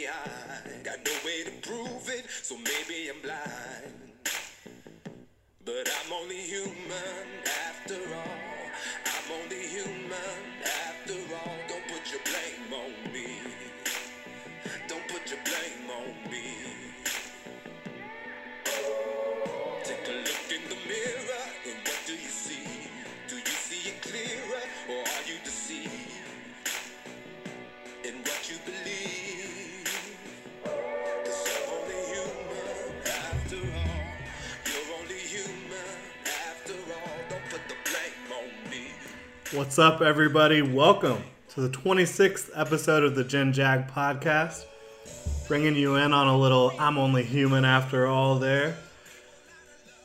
Behind. Got no way to prove it, so maybe I'm blind. But I'm only human after all. What's up, everybody? Welcome to the 26th episode of the Gen Jag podcast. Bringing you in on a little I'm Only Human After All there.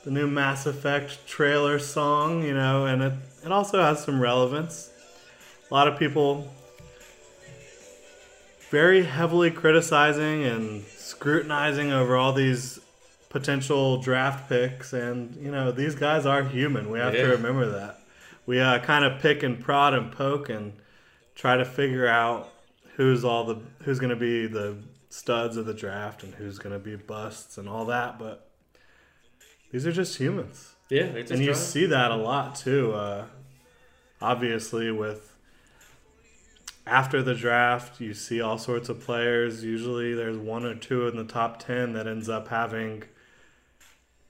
The new Mass Effect trailer song, you know, and it, it also has some relevance. A lot of people very heavily criticizing and scrutinizing over all these potential draft picks, and, you know, these guys are human. We have to remember that we uh, kind of pick and prod and poke and try to figure out who's all the who's going to be the studs of the draft and who's going to be busts and all that but these are just humans. Yeah, it's and you see that a lot too uh, obviously with after the draft you see all sorts of players. Usually there's one or two in the top 10 that ends up having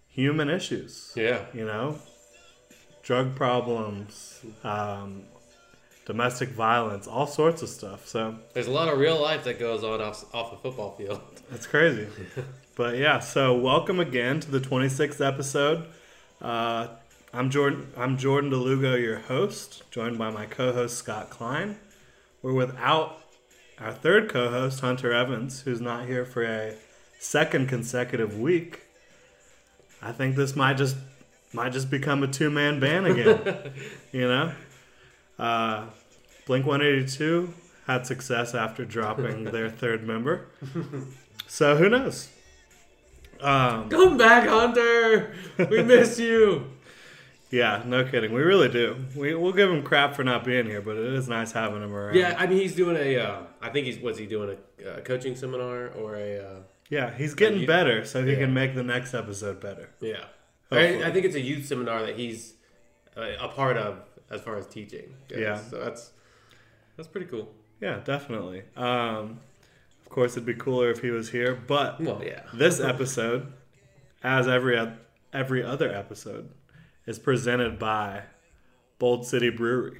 human issues. Yeah, you know drug problems um, domestic violence all sorts of stuff. So there's a lot of real life that goes on off, off a football field. That's crazy. But yeah so welcome again to the 26th episode. Uh, i'm jordan i'm jordan delugo your host joined by my co-host scott klein. We're without our third co-host hunter evans who's not here for a second consecutive week. I think this might just might just become a two-man band again you know uh, blink 182 had success after dropping their third member so who knows um, Come back, Hunter. We miss you. yeah no kidding we really do we, we'll give him crap for not being here but it is nice having him around Yeah, I mean he's doing a. Uh, I think he's was he doing a uh, coaching seminar or a. Uh, yeah he's getting better so he yeah. can make the next episode better yeah. I, I think it's a youth seminar that he's uh, a part of as far as teaching. goes. Yeah. so that's that's pretty cool. yeah definitely um, of course it'd be cooler if he was here but Well, yeah. this episode, as every every other episode, is presented by Bold City Brewery.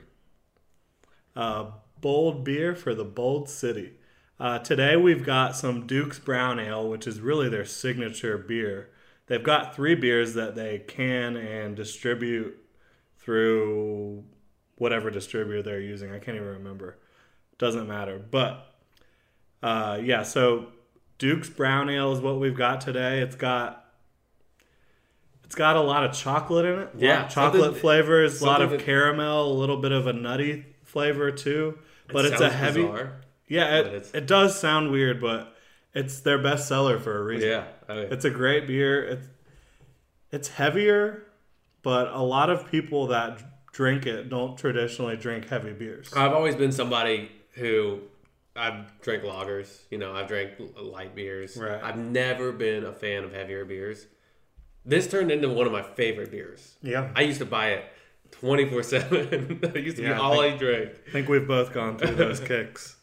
Uh, bold beer for the bold city. Uh, today we've got some Duke's Brown Ale, which is really their signature beer. They've got three beers that they can and distribute through whatever distributor they're using. I can't even remember. Doesn't matter. But Uh, yeah, so Duke's Brown Ale is what we've got today. It's got it's got a lot of chocolate in it. Yeah, chocolate flavors, a lot of that- caramel, a little bit of a nutty flavor too. But It it's a heavy. bizarre. Yeah, it, it does sound weird, but it's their best seller for a reason. Yeah, Oh, I mean, It's a great beer. It's it's heavier, but a lot of people that drink it don't traditionally drink heavy beers. I've always been somebody who I've drank lagers. You know, I've drank light beers. Right. I've never been a fan of heavier beers. This turned into one of my favorite beers. Yeah. I used to buy it twenty four seven. That used to Yeah, be I all think- I drank. I think we've both gone through those kicks.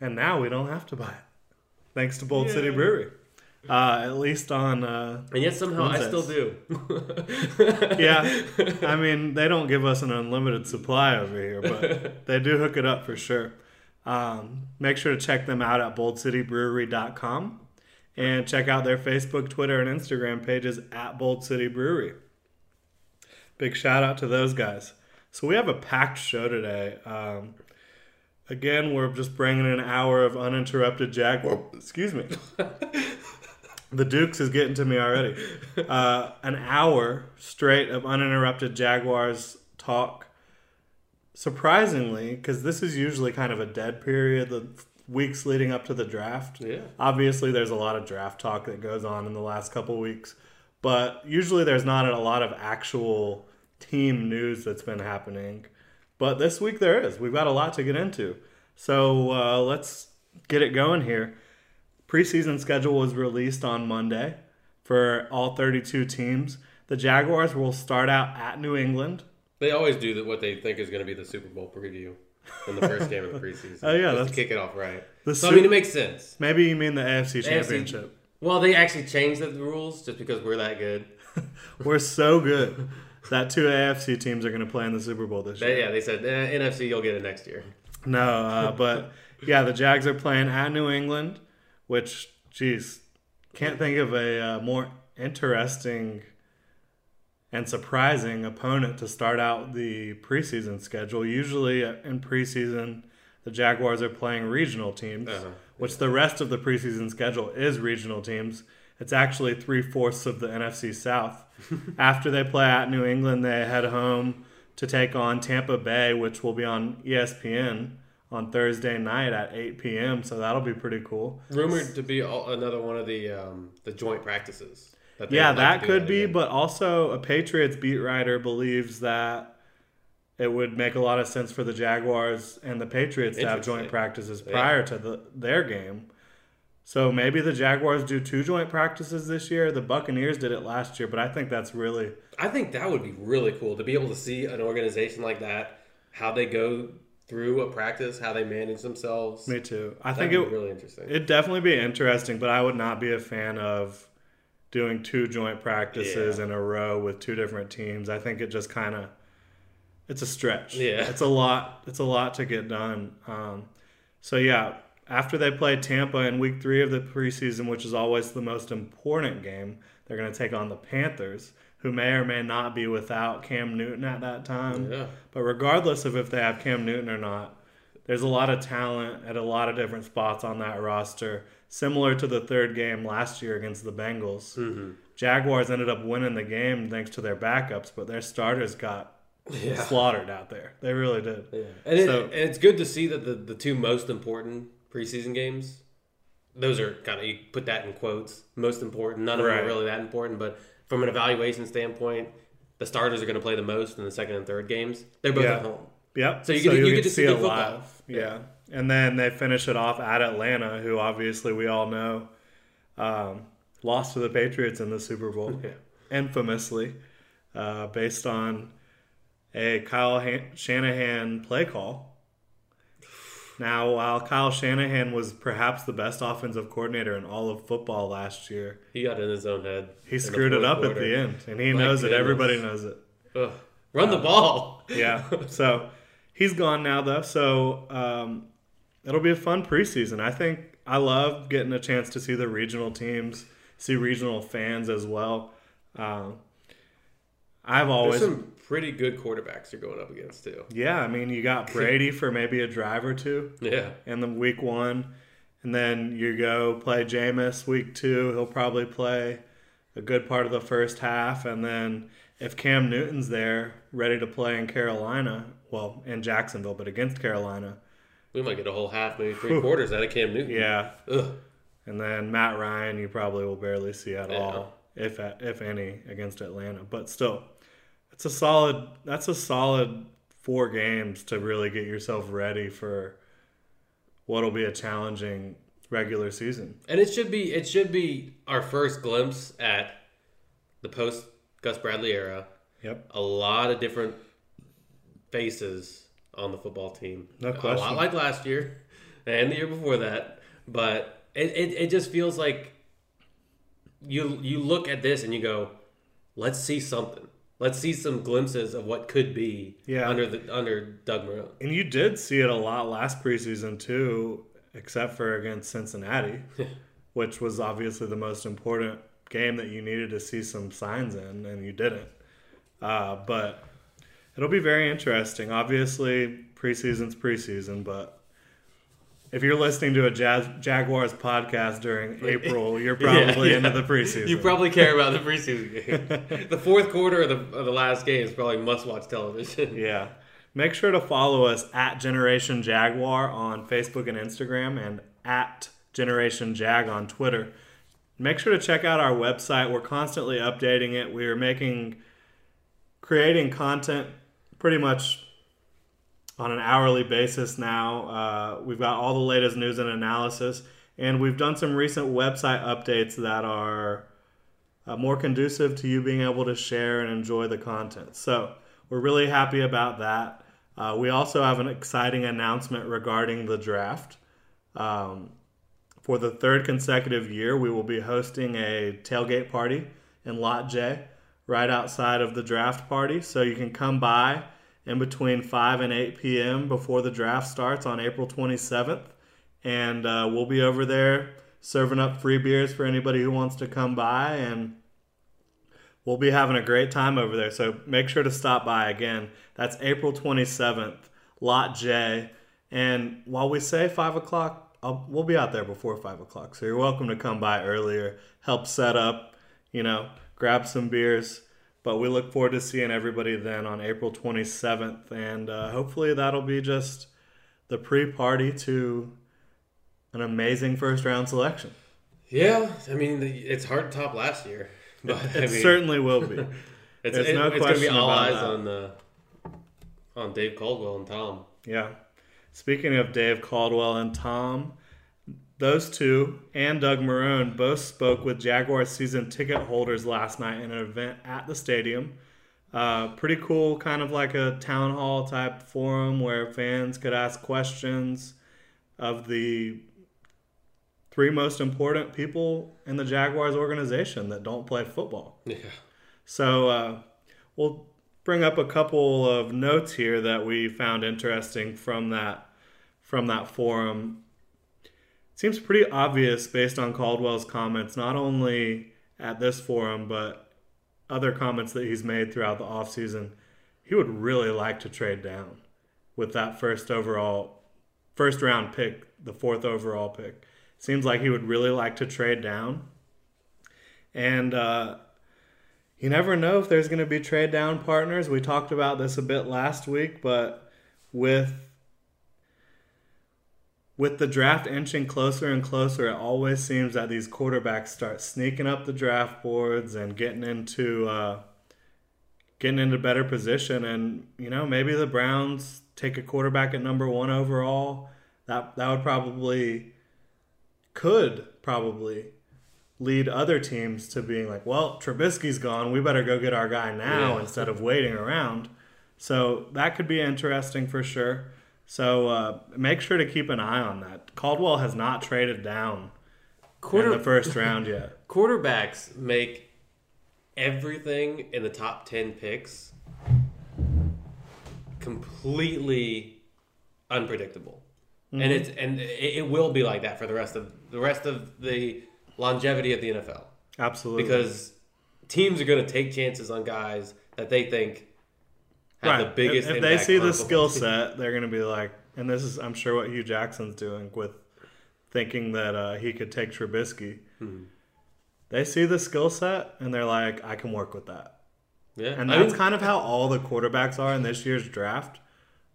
And now we don't have to buy it. Thanks to Bold City Brewery. Uh, at least on uh, And yet somehow I still do. yeah, I mean, they don't give us an unlimited supply over here, but they do hook it up for sure. Um, make sure to check them out at boldcitybrewery.com and check out their Facebook, Twitter, and Instagram pages at Bold City Brewery. Big shout out to those guys. So we have a packed show today. Um, again, we're just bringing an hour of uninterrupted Jaguar. Excuse me. The Dukes is getting to me already. Uh, an hour straight of uninterrupted Jaguars talk. Surprisingly, because this is usually kind of a dead period, the weeks leading up to the draft. Yeah. Obviously, there's a lot of draft talk that goes on in the last couple weeks, but usually there's not a lot of actual team news that's been happening. But this week there is. We've got a lot to get into. So uh, let's get it going here preseason schedule was released on Monday for all 32 teams. The Jaguars will start out at New England. They always do that. What they think is going to be the Super Bowl preview in the first game of the preseason. Oh, yeah, just that's- to kick it off right. So I mean, it makes sense. Maybe you mean the AFC AFC Championship. Well, they actually changed the rules just because we're that good. We're so good that two AFC teams are going to play in the Super Bowl this year. They, yeah, they said eh, NFC, you'll get it next year. No, uh, but yeah, the Jags are playing at New England, which, geez, can't think of a uh, more interesting and surprising opponent to start out the preseason schedule. Usually uh, in preseason, the Jaguars are playing regional teams, Uh-huh. which the rest of the preseason schedule is regional teams. It's actually three fourths of the NFC South. After they play at New England, they head home to take on Tampa Bay, which will be on ESPN on Thursday night at 8 p.m. So that'll be pretty cool. Rumored to be all, another one of the um, the joint practices. That they Yeah, like that could be, but also a Patriots beat writer believes that it would make a lot of sense for the Jaguars and the Patriots to have joint practices Yeah. prior to the, their game. So maybe the Jaguars do two joint practices this year. The Buccaneers did it last year, but I think that's really I think that would be really cool to be able to see an organization like that, how they go through a practice, how they manage themselves. me too. I That'd think be it really interesting. It'd definitely be interesting, but I would not be a fan of doing two joint practices Yeah. in a row with two different teams. I think it just kind of it's a stretch. Yeah. it's a lot. It's a lot to get done. Um, so yeah, after they play Tampa in Week Three of the preseason, which is always the most important game, they're going to take on the Panthers, who may or may not be without Cam Newton at that time. Yeah. But regardless of if they have Cam Newton or not, there's a lot of talent at a lot of different spots on that roster, similar to the third game last year against the Bengals. Mm-hmm. Jaguars ended up winning the game thanks to their backups, but their starters got yeah. slaughtered out there. They really did. Yeah. And, it, and it's good to see that the, the two most important preseason games, those are kind of, you put that in quotes, most important. None of them are really that important, but from an evaluation standpoint, the starters are going to play the most in the second and third games. They're both Yeah. at home. Yep. So you get- you'll you get to see good football. live. Yeah. And then they finish it off at Atlanta, who obviously we all know um, lost to the Patriots in the Super Bowl, Yeah. infamously, uh, based on a Kyle Han- Shanahan play call. Now, while Kyle Shanahan was perhaps the best offensive coordinator in all of football last year, He got in his own head. he screwed it up at the end, and he My knows it. Everybody knows it. Ugh. Run the ball. yeah. So he's gone now, though. So um, it'll be a fun preseason. I think I love getting a chance to see the regional teams, see regional fans as well. Um, I've always, some pretty good quarterbacks you're going up against, too. yeah. I mean, you got Brady for maybe a drive or two Yeah. in the week one, And then you go play Jameis week two. He'll probably play a good part of the first half. And then if Cam Newton's there, ready to play in Carolina, well, in Jacksonville, but against Carolina, We might get a whole half, maybe three quarters out of Cam Newton. yeah. Ugh. And then Matt Ryan, you probably will barely see at Yeah. all, if if any, against Atlanta. But still, it's a solid. That's a solid four games to really get yourself ready for what'll be a challenging regular season. And it should be it should be our first glimpse at the post Gus Bradley era. Yep. A lot of different faces on the football team. No A question. lot like last year and the year before that. But it, it, it just feels like you you look at this and you go, let's see something. Let's see some glimpses of what could be Yeah. under the under Doug Marrone. And you did see it a lot last preseason too, except for against Cincinnati, which was obviously the most important game that you needed to see some signs in, and you didn't. Uh, but it'll be very interesting. Obviously, preseason's preseason, but if you're listening to a Jazz, Jaguars podcast during April, you're probably Yeah, into the preseason. You probably care about the preseason game. the fourth quarter of the, of the last game is probably must watch television. Yeah. Make sure to follow us at Generation Jaguar on Facebook and Instagram and at Generation Jag on Twitter. Make sure to check out our website. We're constantly updating it. We are making, creating content pretty much on an hourly basis now. Uh, we've got all the latest news and analysis, and we've done some recent website updates that are uh, more conducive to you being able to share and enjoy the content. So we're really happy about that. Uh, we also have an exciting announcement regarding the draft. Um, for the third consecutive year, we will be hosting a tailgate party in Lot J right outside of the draft party. So you can come by in between 5 and 8 p.m. before the draft starts on April 27th. And uh, we'll be over there serving up free beers for anybody who wants to come by. And we'll be having a great time over there. So make sure to stop by again. That's April 27th, Lot J. And while we say 5 o'clock, I'll, we'll be out there before 5 o'clock. So you're welcome to come by earlier, help set up, you know, grab some beers. But we look forward to seeing everybody then on April 27th. And uh, hopefully that'll be just the pre party to an amazing first round selection. Yeah, I mean it's hard to top last year, but It I mean, certainly will be. it's, there's it- no it's gonna be question all eyes that. on uh, on Dave Caldwell and Tom. Yeah. Speaking of Dave Caldwell and Tom, those two and Doug Marrone both spoke with Jaguars season ticket holders last night in an event at the stadium. Uh, pretty cool, kind of like a town hall type forum where fans could ask questions of the three most important people in the Jaguars organization that don't play football. Yeah, So uh, we'll bring up a couple of notes here that we found interesting from that from that forum. Seems pretty obvious based on Caldwell's comments, not only at this forum but other comments that he's made throughout the offseason. He would really like to trade down with that first overall first round pick, the fourth overall pick. Seems like he would really like to trade down. And uh, you never know if there's going to be trade down partners. We talked about this a bit last week, but with with the draft inching closer and closer, it always seems that these quarterbacks start sneaking up the draft boards and getting into uh, getting into better position. And you know, maybe the Browns take a quarterback at number one overall. That that would probably could probably lead other teams to being like, well, Trubisky's gone. We better go get our guy now Yeah. instead of waiting around. So that could be interesting for sure. So uh, make sure to keep an eye on that. Caldwell has not traded down Quarter- in the first round yet. quarterbacks make everything in the top ten picks completely unpredictable, and it's and it, it will be like that for the rest of the rest of the longevity of the NFL Absolutely. because teams are going to take chances on guys that they think have the biggest. If, if they see the skill set, they're going to be like, and this is, I'm sure, what Hue Jackson's doing with thinking that uh, he could take Trubisky. Hmm. They see the skill set and they're like, I can work with that. Yeah, And I that's mean, kind of how all the quarterbacks are in this year's draft.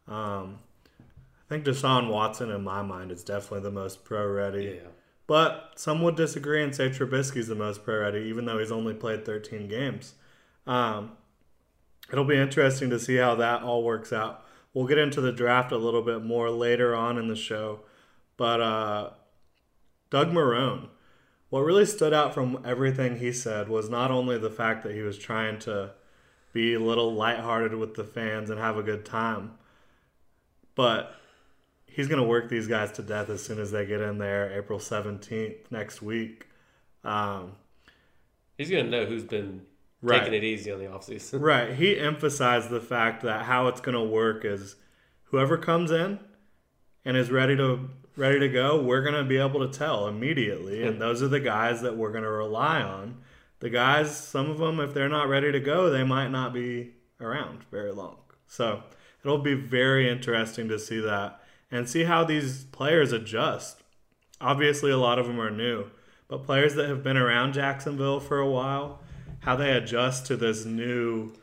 Um, I think Deshaun Watson, in my mind, is definitely the most pro ready. yeah. But some would disagree and say Trubisky's the most pro ready, even though he's only played 13 games. Um, it'll be interesting to see how that all works out. We'll get into the draft a little bit more later on in the show. But uh, Doug Marrone, what really stood out from everything he said was not only the fact that he was trying to be a little lighthearted with the fans and have a good time, but he's going to work these guys to death as soon as they get in there April 17th next week. Um, He's gonna know who's been Right. taking it easy on the offseason. right. He emphasized the fact that how it's going to work is whoever comes in and is ready to ready to go, we're going to be able to tell immediately and those are the guys that we're going to rely on. The guys, some of them if they're not ready to go, they might not be around very long. So, it'll be very interesting to see that and see how these players adjust. Obviously, a lot of them are new, but players that have been around Jacksonville for a while, how they adjust to this new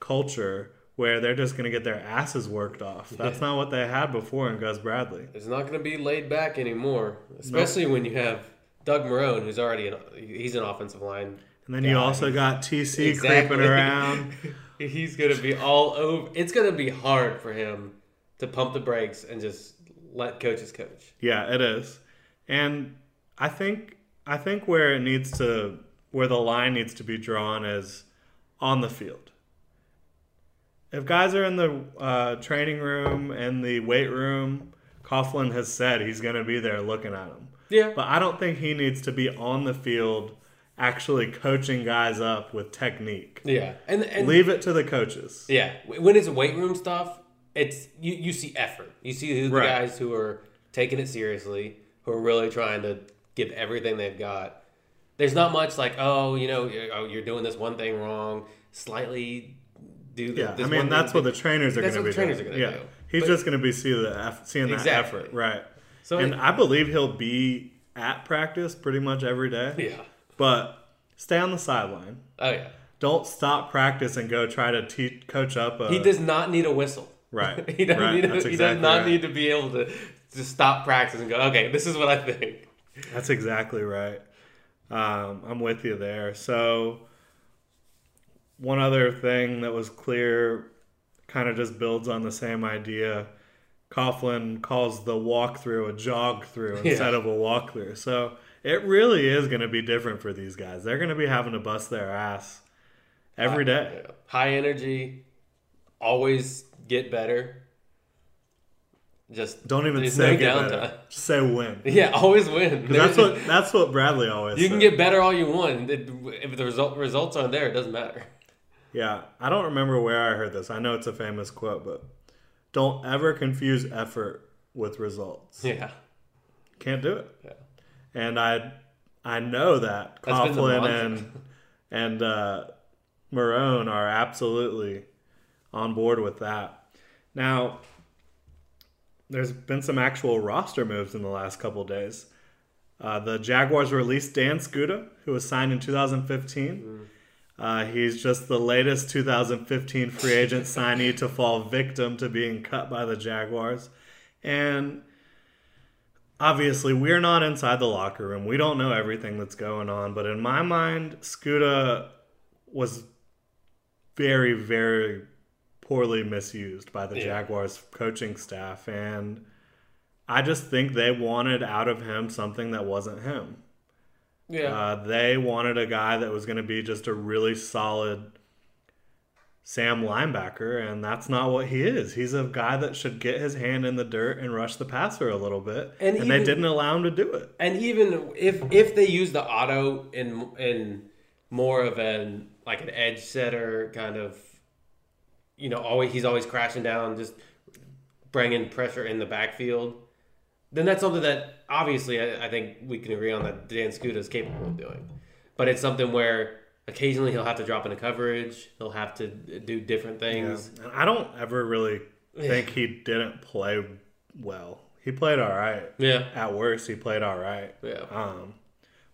culture where they're just going to get their asses worked off. That's not what they had before in Gus Bradley. It's not gonna be laid back anymore, especially when you have Doug Marrone, who's already an he's an offensive line. And then you also got TC Exactly. creeping around. He's gonna be all over. It's gonna be hard for him to pump the brakes and just let coaches coach. Yeah, it is. And I think I think where it needs to where the line needs to be drawn is on the field. If guys are in the uh, training room and the weight room, Coughlin has said he's going to be there looking at them. Yeah, But I don't think he needs to be on the field actually coaching guys up with technique. yeah, and and Leave it to the coaches. Yeah, when it's weight room stuff, it's you, you see effort. You see who the Right. guys who are taking it seriously, who are really trying to give everything they've got. There's not much like, oh, you know, you're, oh, you're doing this one thing wrong. Slightly do the, Yeah, I mean one that's what the trainers are going to be. trainers doing. are gonna yeah. do. He's But- just going to be see the eff- seeing that Exactly. effort, right? So and it- I believe he'll be at practice pretty much every day. Yeah. But stay on the sideline. Oh yeah. Don't stop practice and go try to teach coach up. A, He does not need a whistle. Right. he doesn't Right. need. A, That's he does not right. need to be able to just stop practice and go. Okay, this is what I think. That's exactly right. Um, I'm with you there. So, one other thing that was clear kind of just builds on the same idea. Coughlin calls the walkthrough a jog through instead Yeah. of a walkthrough. So, it really is going to be different for these guys. They're going to be having to bust their ass every day. High energy, always get better. Just Don't even say no get downtime. better. Just say win. Yeah, always win. That's what that's what Bradley always. you can get better all you want. If the result results aren't there, it doesn't matter. Yeah, I don't remember where I heard this. I know it's a famous quote, but don't ever confuse effort with results. Yeah, Can't do it. yeah. And I I know that That's been the Coughlin and and uh, Marrone are absolutely on board with that. Now, there's been some actual roster moves in the last couple days. Uh, the Jaguars released Dan Skuta, who was signed in 2015. Uh, he's just the latest 2015 free agent signee to fall victim to being cut by the Jaguars. And obviously, we're not inside the locker room. We don't know everything that's going on. But in my mind, Skuta was very, very poorly misused by the Yeah. Jaguars coaching staff. And I just think they wanted out of him something that wasn't him. Yeah. Uh, they wanted a guy that was going to be just a really solid Sam linebacker, and that's not what he is. He's a guy that should get his hand in the dirt and rush the passer a little bit, And and, they didn't allow him to do it. and even if if they use the auto in in more of an like an edge setter kind of, you know, always he's always crashing down, just bringing pressure in the backfield. Then that's something that obviously I, I think we can agree on that Dan Skuta is capable of doing. But it's something where occasionally he'll have to drop into coverage. He'll have to do different things. And I don't ever really think he didn't play well. he played all right. Yeah. At worst, he played all right. Yeah. Um,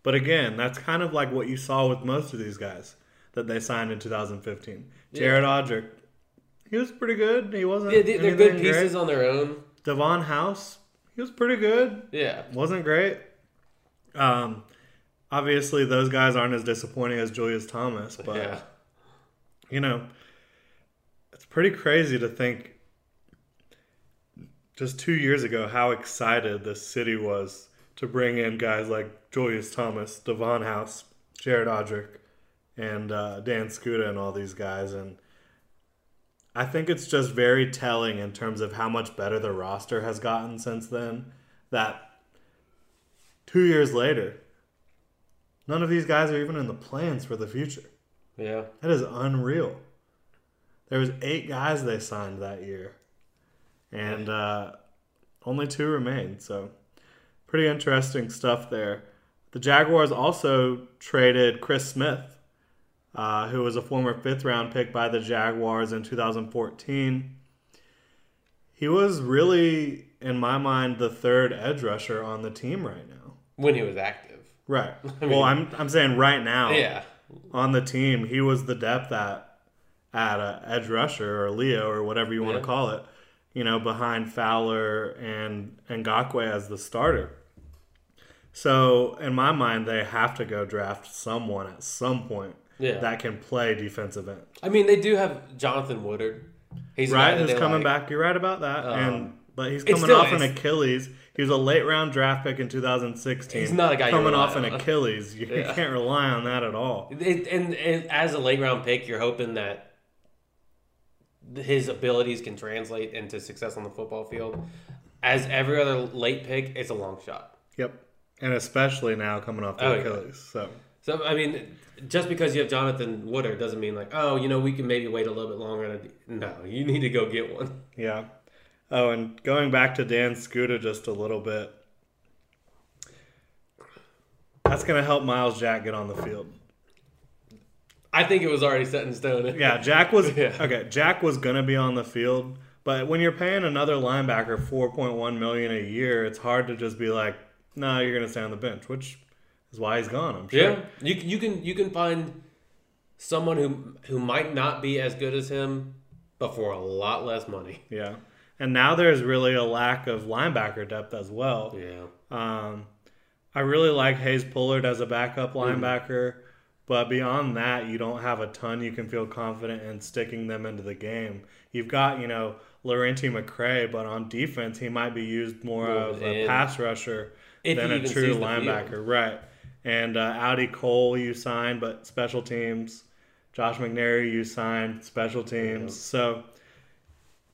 but again, that's kind of like what you saw with most of these guys that they signed in 2015. Jared Odrick, he was pretty good. He wasn't. Yeah, they- they're good pieces Great. on their own. Davon House, he was pretty good. Yeah. Wasn't great. Um, obviously, those guys aren't as disappointing as Julius Thomas, but yeah. you know, it's pretty crazy to think just two years ago how excited this city was to bring in guys like Julius Thomas, Davon House, Jared Odrick, and uh, Dan Skuta and all these guys. And I think it's just very telling in terms of how much better the roster has gotten since then. That two years later, none of these guys are even in the plans for the future. Yeah. That is unreal. There was eight guys they signed that year, and uh, only two remain. So, pretty interesting stuff there. The Jaguars also traded Chris Smith, uh, who was a former fifth round pick by the Jaguars in 2014. He was really, in my mind, the third edge rusher on the team right now. When he was active. Right. well, I'm I'm saying right now Yeah. on the team, he was the depth at at uh, edge rusher or Leo or whatever you want Yeah. to call it. You know, behind Fowler and Ngakoue as the starter. So in my mind, they have to go draft someone at some point Yeah. that can play defensive end. I mean, they do have Jonathan Woodard. He's Right, who's coming like. back? You're right about that. Um, and but he's coming off an Achilles. He was a late round draft pick in 2016. He's not a guy you coming off an on. Achilles. You Yeah. can't rely on that at all. It, and, and as a late round pick, you're hoping that his abilities can translate into success on the football field. As every other late pick, it's a long shot. Yep. And especially now coming off the Oh, yeah. Achilles. So So I mean, just because you have Jonathan Woodard doesn't mean like, oh, you know, we can maybe wait a little bit longer. No, you need to go get one. yeah. Oh, and going back to Dan Skuta just a little bit. That's gonna help Myles Jack get on the field. I think it was already set in stone. Yeah, Jack was Yeah. okay. Jack was gonna be on the field, but when you're paying another linebacker 4.1 million a year, it's hard to just be like, "No, you're gonna stay on the bench," which is why he's gone. I'm sure. Yeah, you you can you can find someone who who might not be as good as him, but for a lot less money. Yeah. And now there's really a lack of linebacker depth as well. Yeah, Um, I really like Hayes Pullard as a backup linebacker, but beyond that, you don't have a ton you can feel confident in sticking them into the game. You've got, you know, Lerentee McCray, but on defense, he might be used more of a pass rusher than a true linebacker. Right. And uh, Audie Cole, you signed, but special teams. Josh McNary, you signed, special teams. So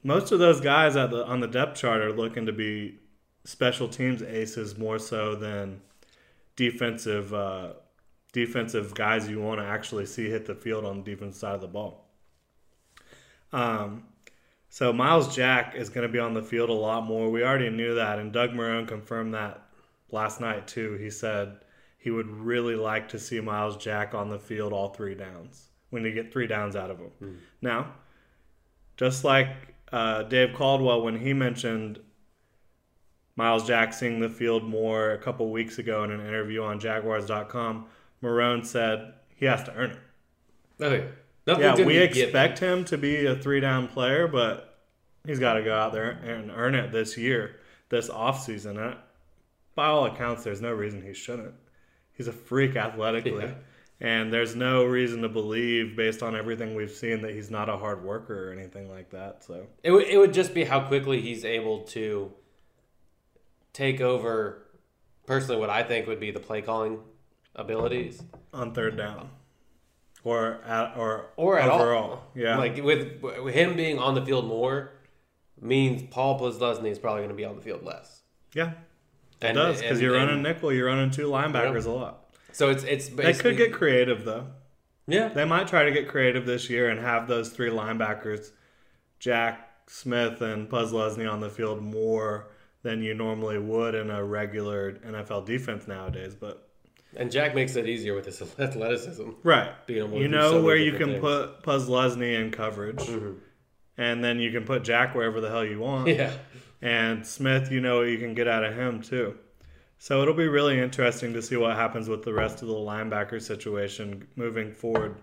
most of those guys at the on the depth chart are looking to be special teams aces more so than defensive uh, defensive guys you want to actually see hit the field on the defense side of the ball. Um, so Myles Jack is going to be on the field a lot more. We already knew that, and Doug Marrone confirmed that last night too. He said he would really like to see Myles Jack on the field all three downs when you get three downs out of him. Now, just like uh, Dave Caldwell when he mentioned Myles Jack seeing the field more a couple weeks ago in an interview on Jaguars.com, Marrone said he has to earn it. oh yeah. Nothing's Yeah, we expect him to be a three down player, but he's got to go out there and earn it this year, this offseason. By all accounts, there's no reason he shouldn't. He's a freak athletically. Yeah. And there's no reason to believe, based on everything we've seen, that he's not a hard worker or anything like that. So, It would it would just be how quickly he's able to take over. Personally, what I think would be the play calling abilities, on third down, or at, or or at overall, all. yeah, like with, with him being on the field more means Paul Posluszny is probably going to be on the field less. yeah, it And- does because you're running nickel, you're running two linebackers a lot. So it's it's They could get creative though. yeah They might try to get creative this year and have those three linebackers, Jack Smith and Posluszny, on the field more than you normally would in a regular NFL defense nowadays. But And Jack makes it easier with his athleticism. right, Being able you know so where you can things. Mm-hmm. put Posluszny in coverage, and then you can put Jack wherever the hell you want. Yeah. And Smith, you know what you can get out of him too. So it'll be really interesting to see what happens with the rest of the linebacker situation moving forward.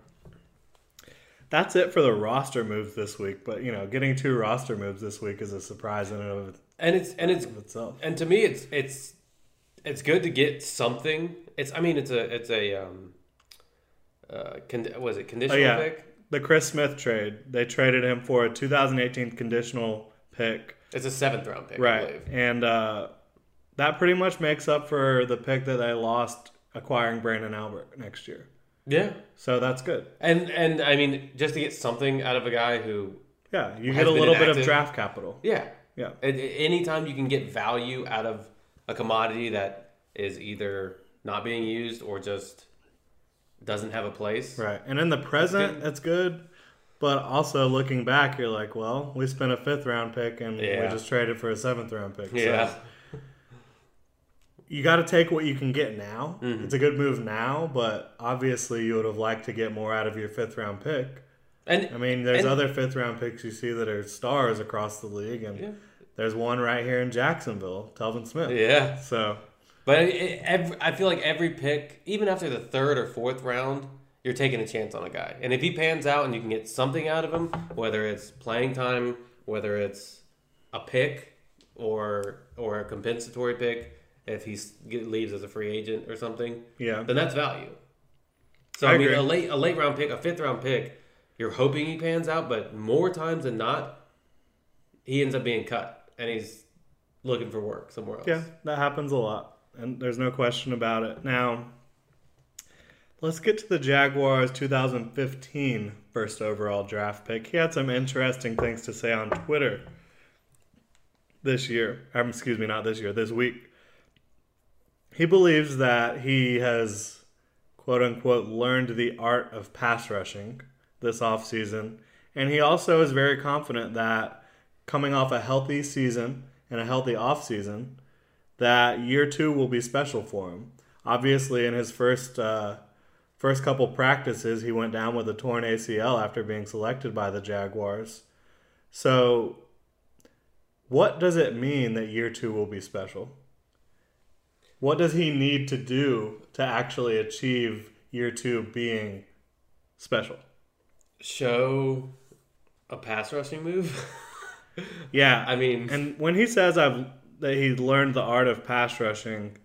That's it for the roster moves this week. But you know, getting two roster moves this week is a surprise in and of And it's and it's itself. and to me it's it's it's good to get something. It's I mean it's a it's a um uh con- was it Oh conditional yeah, pick? the Chris Smith trade. They traded him for a 2018 conditional pick. It's a seventh round pick, I Right. believe. And uh, that pretty much makes up for the pick that they lost acquiring Branden Albert next year. Yeah. So that's good. And and I mean just to get something out of a guy who Yeah, you get a little bit of draft capital. yeah. Yeah. Anytime you can get value out of a commodity that is either not being used or just doesn't have a place. Right. And in the present, good. it's good. But also looking back, you're like, well, we spent a fifth round pick and we just traded for a seventh round pick. Yeah. So you got to take what you can get now. Mm-hmm. It's a good move now, but obviously you would have liked to get more out of your fifth round pick. And I mean, there's And- other fifth round picks you see that are stars across the league, and Yeah. there's one right here in Jacksonville, Telvin Smith. yeah. So But it, every, I feel like every pick, even after the third or fourth round, you're taking a chance on a guy. And if he pans out and you can get something out of him, whether it's playing time, whether it's a pick or or a compensatory pick, if he leaves as a free agent or something, yeah, then that's value. So I I, mean, agree. a late a late round pick, a fifth round pick, you're hoping he pans out, but more times than not, he ends up being cut and he's looking for work somewhere else. yeah, that happens a lot, and there's no question about it. Now, let's get to the Jaguars' 2015 first overall draft pick. He had some interesting things to say on Twitter this year. Um, excuse me, not this year, this week. He believes that he has, quote unquote, learned the art of pass rushing this offseason. And he also is very confident that coming off a healthy season and a healthy offseason, that year two will be special for him. Obviously, in his first uh, first couple practices, he went down with a torn ACL after being selected by the Jaguars. So, what does it mean that year two will be special? What does he need to do to actually achieve year two being special? show a pass rushing move. Yeah, I mean, and when he says I've that he learned the art of pass rushing,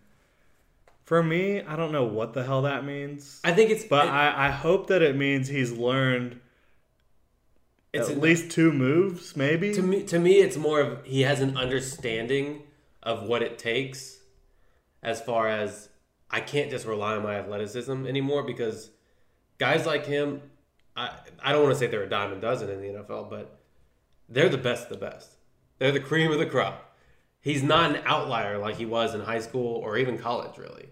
for me, I don't know what the hell that means. I think it's But it- I, I hope that it means he's learned it's at an- least two moves, maybe. to me to me it's more of he has an understanding of what it takes as far as I can't just rely on my athleticism anymore because guys like him I I don't want to say they're a dime a dozen in the NFL, but they're the best of the best. They're the cream of the crop. He's not an outlier like he was in high school or even college, really,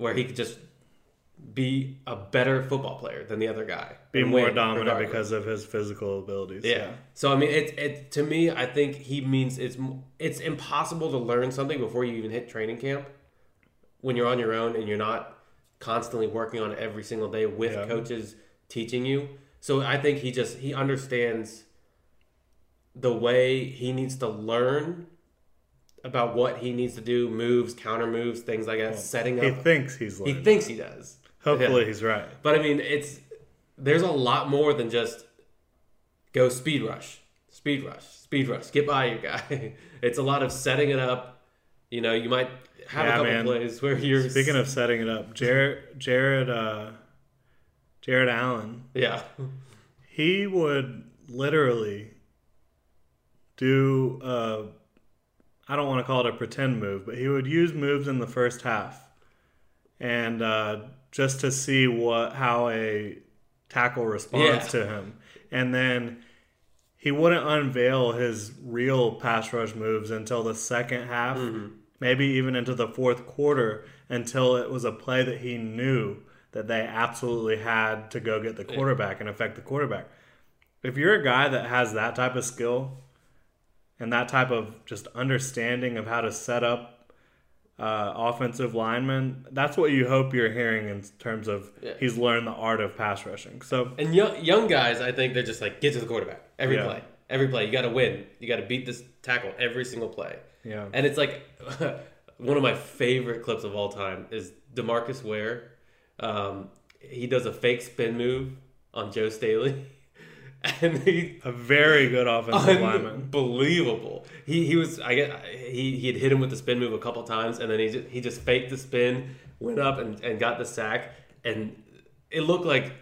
where he could just be a better football player than the other guy. be more win dominant regardless. because of his physical abilities. Yeah. So I mean, it's it to me, I think he means it's it's impossible to learn something before you even hit training camp. When you're on your own and you're not constantly working on it every single day with Yeah. coaches teaching you. So I think he just he understands the way he needs to learn about what he needs to do, moves, counter moves, things like that, setting up. He thinks he's He thinks he does. Hopefully Yeah. he's right. But I mean, it's there's a lot more than just go speed rush, speed rush, speed rush, get by your guy. it's a lot of setting it up. You know, you might have Yeah, a couple man. plays where you're Speaking of setting it up, Jared Jared uh, Jared Allen yeah, he would literally do uh I don't want to call it a pretend move, but he would use moves in the first half, and uh, just to see what how a tackle responds Yeah. to him, and then he wouldn't unveil his real pass rush moves until the second half, maybe even into the fourth quarter, until it was a play that he knew that they absolutely had to go get the quarterback and affect the quarterback. If you're a guy that has that type of skill and that type of just understanding of how to set up uh, offensive linemen, that's what you hope you're hearing in terms of Yeah. he's learned the art of pass rushing. So and young young guys, I think they're just like get to the quarterback every Yeah. play, every play. You got to win. You got to beat this tackle every single play. Yeah. And it's like one of my favorite clips of all time is Demarcus Ware. Um, he does a fake spin move on Joe Staley, and he A very good offensive lineman. unbelievable. He he was I get he he had hit him with the spin move a couple times, and then he just, he just faked the spin, went up and, and got the sack, and it looked like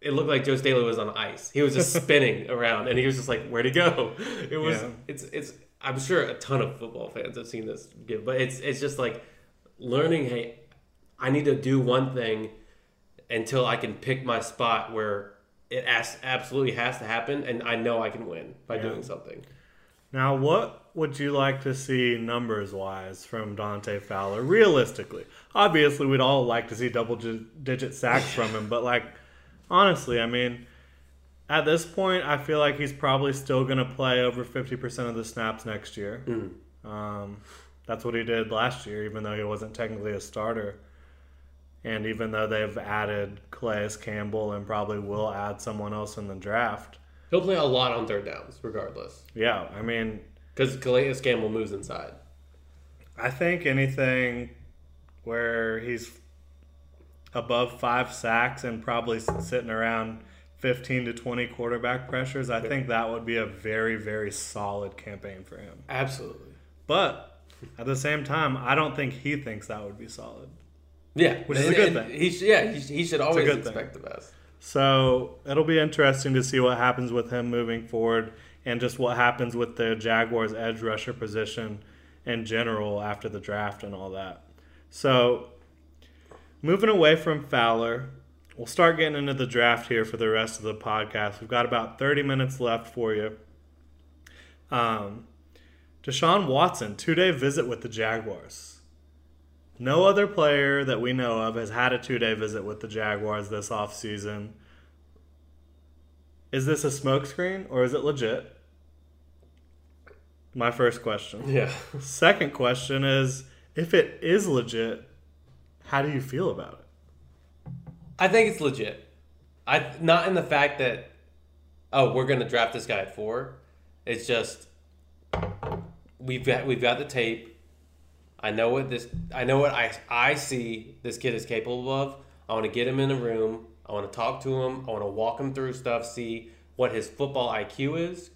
it looked like Joe Staley was on ice. He was just spinning around, and he was just like, "Where'd he go?" It was Yeah. it's it's. I'm sure a ton of football fans have seen this give, but it's it's just like learning. Hey, I need to do one thing until I can pick my spot where it as, absolutely has to happen, and I know I can win by doing something. Now, what would you like to see numbers wise from Dante Fowler? Realistically, obviously, we'd all like to see double gi- digit sacks from him, but like honestly, I mean, at this point, I feel like he's probably still going to play over fifty percent of the snaps next year. Um, that's what he did last year, even though he wasn't technically a starter. And even though they've added Calais Campbell and probably will add someone else in the draft, He'll play a lot on third downs, regardless, yeah, I mean, because Calais Campbell moves inside. I think anything where he's above five sacks and probably sitting around 15 to 20 quarterback pressures, I think that would be a very, very solid campaign for him. Absolutely. But at the same time, I don't think he thinks that would be solid. Yeah, Which is a good thing. He sh- yeah, he, he should always good thing. expect the best. So it'll be interesting to see what happens with him moving forward and just what happens with the Jaguars' edge rusher position in general after the draft and all that. So moving away from Fowler, we'll start getting into the draft here for the rest of the podcast. We've got about 30 minutes left for you. Um, Deshaun Watson, two day visit with the Jaguars. No other player that we know of has had a two day visit with the Jaguars this offseason. Is this a smokescreen or is it legit? My first question. Yeah. Second question is if it is legit, how do you feel about it? I think it's legit. I not in the fact that oh we're gonna draft this guy at four. It's just we've got we've got the tape. I know what this I know what I I see this kid is capable of. I want to get him in a room. I want to talk to him. I want to walk him through stuff, see what his football IQ is.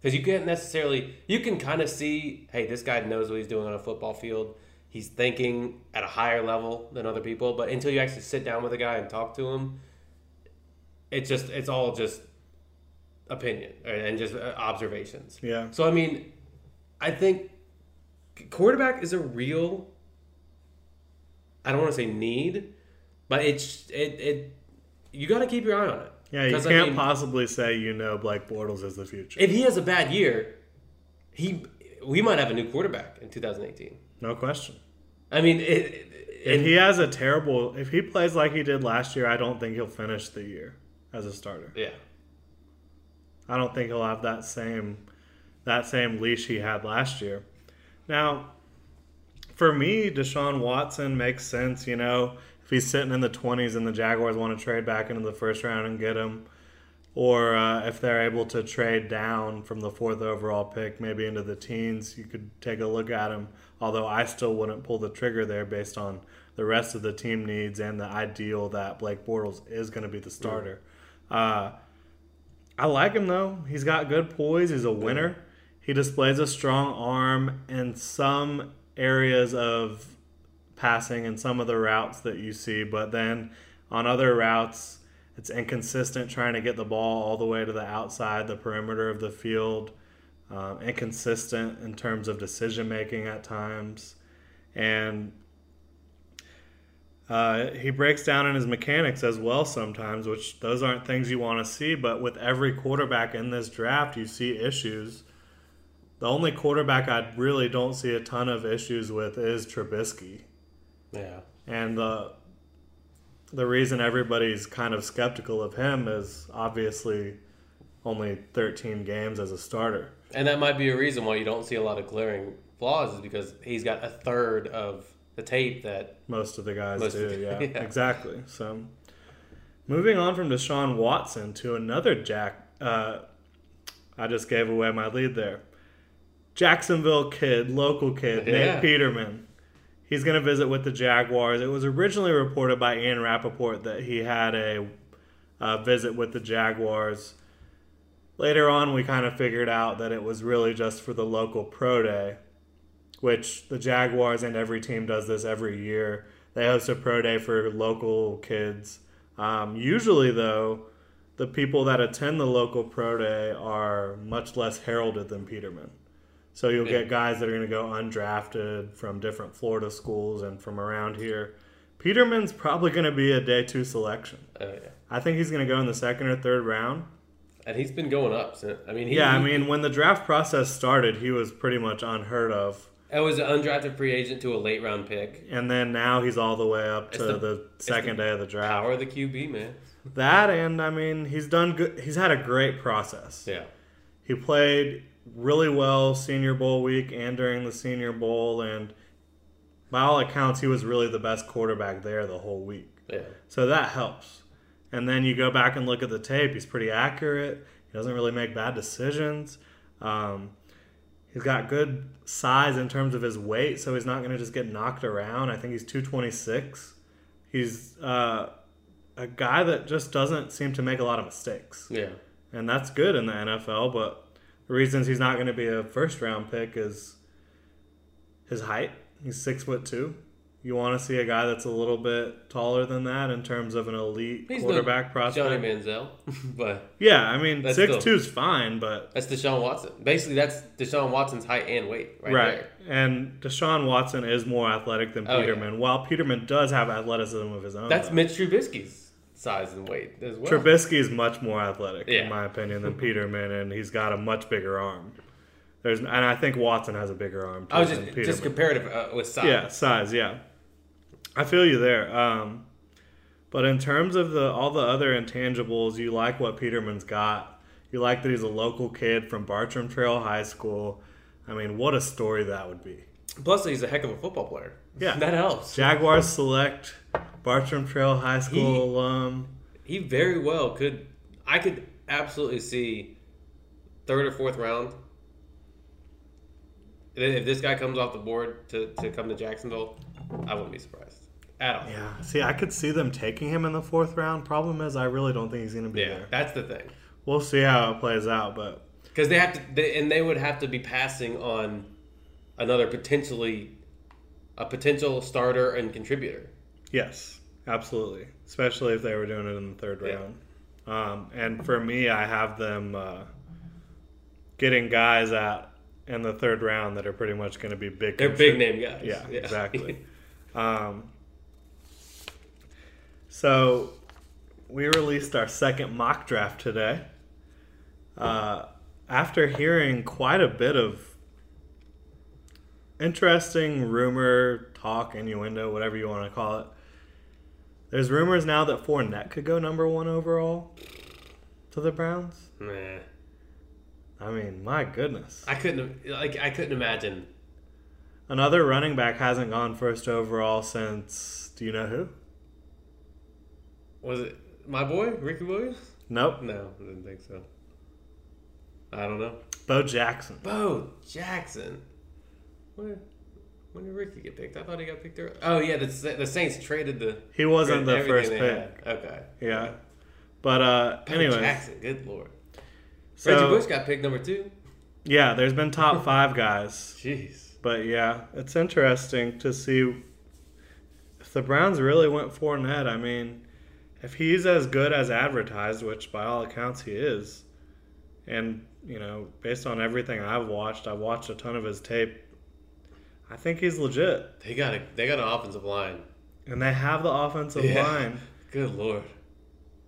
Because you can't necessarily, you can kind of see, hey, this guy knows what he's doing on a football field. He's thinking at a higher level than other people. But until you actually sit down with a guy and talk to him, it's just, it's all just opinion and just uh, observations. Yeah. So, I mean, I think quarterback is a real, I don't want to say need, but it's, it, it, you got to keep your eye on it. Yeah, you can't mean, possibly say you know Blake Bortles is the future. if he has a bad year, he we might have a new quarterback in 2018. no question. I mean, it, it, If he has a terrible, if he plays like he did last year, I don't think he'll finish the year as a starter. yeah, I don't think he'll have that same that same leash he had last year. Now, for me, Deshaun Watson makes sense. You know, if he's sitting in the twenties and the Jaguars want to trade back into the first round and get him, or uh, if they're able to trade down from the fourth overall pick, maybe into the teens, you could take a look at him. Although I still wouldn't pull the trigger there based on the rest of the team needs and the ideal that Blake Bortles is going to be the starter. Uh, I like him though. He's got good poise. He's a winner. He displays a strong arm in some areas of passing and some of the routes that you see, but then on other routes, it's inconsistent trying to get the ball all the way to the outside, the perimeter of the field. Um, inconsistent in terms of decision making at times, and uh, he breaks down in his mechanics as well sometimes, which those aren't things you want to see. But with every quarterback in this draft, you see issues. The only quarterback I really don't see a ton of issues with is Trubisky, yeah, and the the reason everybody's kind of skeptical of him is obviously only 13 games as a starter. and that might be a reason why you don't see a lot of glaring flaws is because he's got a third of the tape that Most of the guys do, the- yeah, yeah. exactly. So, moving on from Deshaun Watson to another Jack, uh, I just gave away my lead there. Jacksonville kid, local kid, Yeah. Nate Peterman. He's going to visit with the Jaguars. It was originally reported by Ian Rapoport that he had a uh, visit with the Jaguars. Later on, we kind of figured out that it was really just for the local pro day, which the Jaguars and every team does this every year. They host a pro day for local kids. Um, usually, though, the people that attend the local pro day are much less heralded than Peterman. So you'll get guys that are going to go undrafted from different Florida schools and from around here. Peterman's probably going to be a day two selection. Oh yeah, I think he's going to go in the second or third round. and he's been going up since. I mean, he, Yeah, I mean, when the draft process started, he was pretty much unheard of. Oh, it was an undrafted free agent to a late round pick. And then now he's all the way up to the- the, second the day of the draft. Power of the QB, man. That and I mean, he's done good. He's had a great process. Yeah, He played really well Senior Bowl week and during the Senior Bowl, and by all accounts, he was really the best quarterback there the whole week. yeah. So that helps. And then you go back and look at the tape. He's pretty accurate. He doesn't really make bad decisions. Um, he's got good size in terms of his weight, so he's not going to just get knocked around. I think he's 226. He's uh, a guy that just doesn't seem to make a lot of mistakes. Yeah. And that's good in the NFL, but the reasons he's not going to be a first round pick is his height. He's six foot two. You want to see a guy that's a little bit taller than that in terms of an elite He's quarterback prospect. Johnny Manziel, but Yeah, I mean six two is fine, but that's Deshaun Watson. Basically, that's Deshaun Watson's height and weight right, right. there. And Deshaun Watson is more athletic than Oh, yeah. Peterman. While Peterman does have athleticism of his own, That's though. Mitch Trubisky's size and weight as well. Trubisky is much more athletic, Yeah. in my opinion, than Peterman, and he's got a much bigger arm. There's, and I think Watson has a bigger arm. Too I was just Peterman. just comparative uh, with size. Yeah, size. Yeah, I feel you there. Um, but in terms of the all the other intangibles, you like what Peterman's got. You like that he's a local kid from Bartram Trail High School. I mean, what a story that would be. Plus, he's a heck of a football player. Yeah. that helps. Jaguars select Bartram Trail High School He- alum. He very well could. I could absolutely see third or fourth round. If this guy comes off the board to, to come to Jacksonville, I wouldn't be surprised at all. Yeah, see, I could see them taking him in the fourth round. Problem is, I really don't think he's going to be Yeah, there. that's the thing. We'll see how it plays out, but Because they have to, they, and they would have to be passing on another potentially, a potential starter and contributor. Yes, absolutely. Especially if they were doing it in the third Yeah. round. Um, and for me, I have them uh, getting guys out in the third round that are pretty much going to be big. They're big name guys. Yeah, exactly. um, so we released our second mock draft today. Uh, after hearing quite a bit of interesting rumor, talk, innuendo, whatever you want to call it, there's rumors now that Fournette could go number one overall to the Browns. Nah. I mean, my goodness. I couldn't like I couldn't imagine. Another running back hasn't gone first overall since. Do you know who? Was it my boy Ricky Williams? Nope. No, I didn't think so. I don't know. Bo Jackson. Bo Jackson. Where? When did Ricky get picked? I thought he got picked early. Oh yeah, the the Saints traded the. He wasn't the first pick. had. Okay. Yeah. But uh anyway, Jackson, good lord. so Reggie Bush got picked number two. yeah, there's been top 5 guys. Jeez. But yeah, it's interesting to see if the Browns really went Fournette. I mean, if he's as good as advertised, which by all accounts he is, and you know, based on everything I've watched, I've watched a ton of his tape. I think he's legit, They got a they got an offensive line. and they have the offensive Yeah. line. Good lord.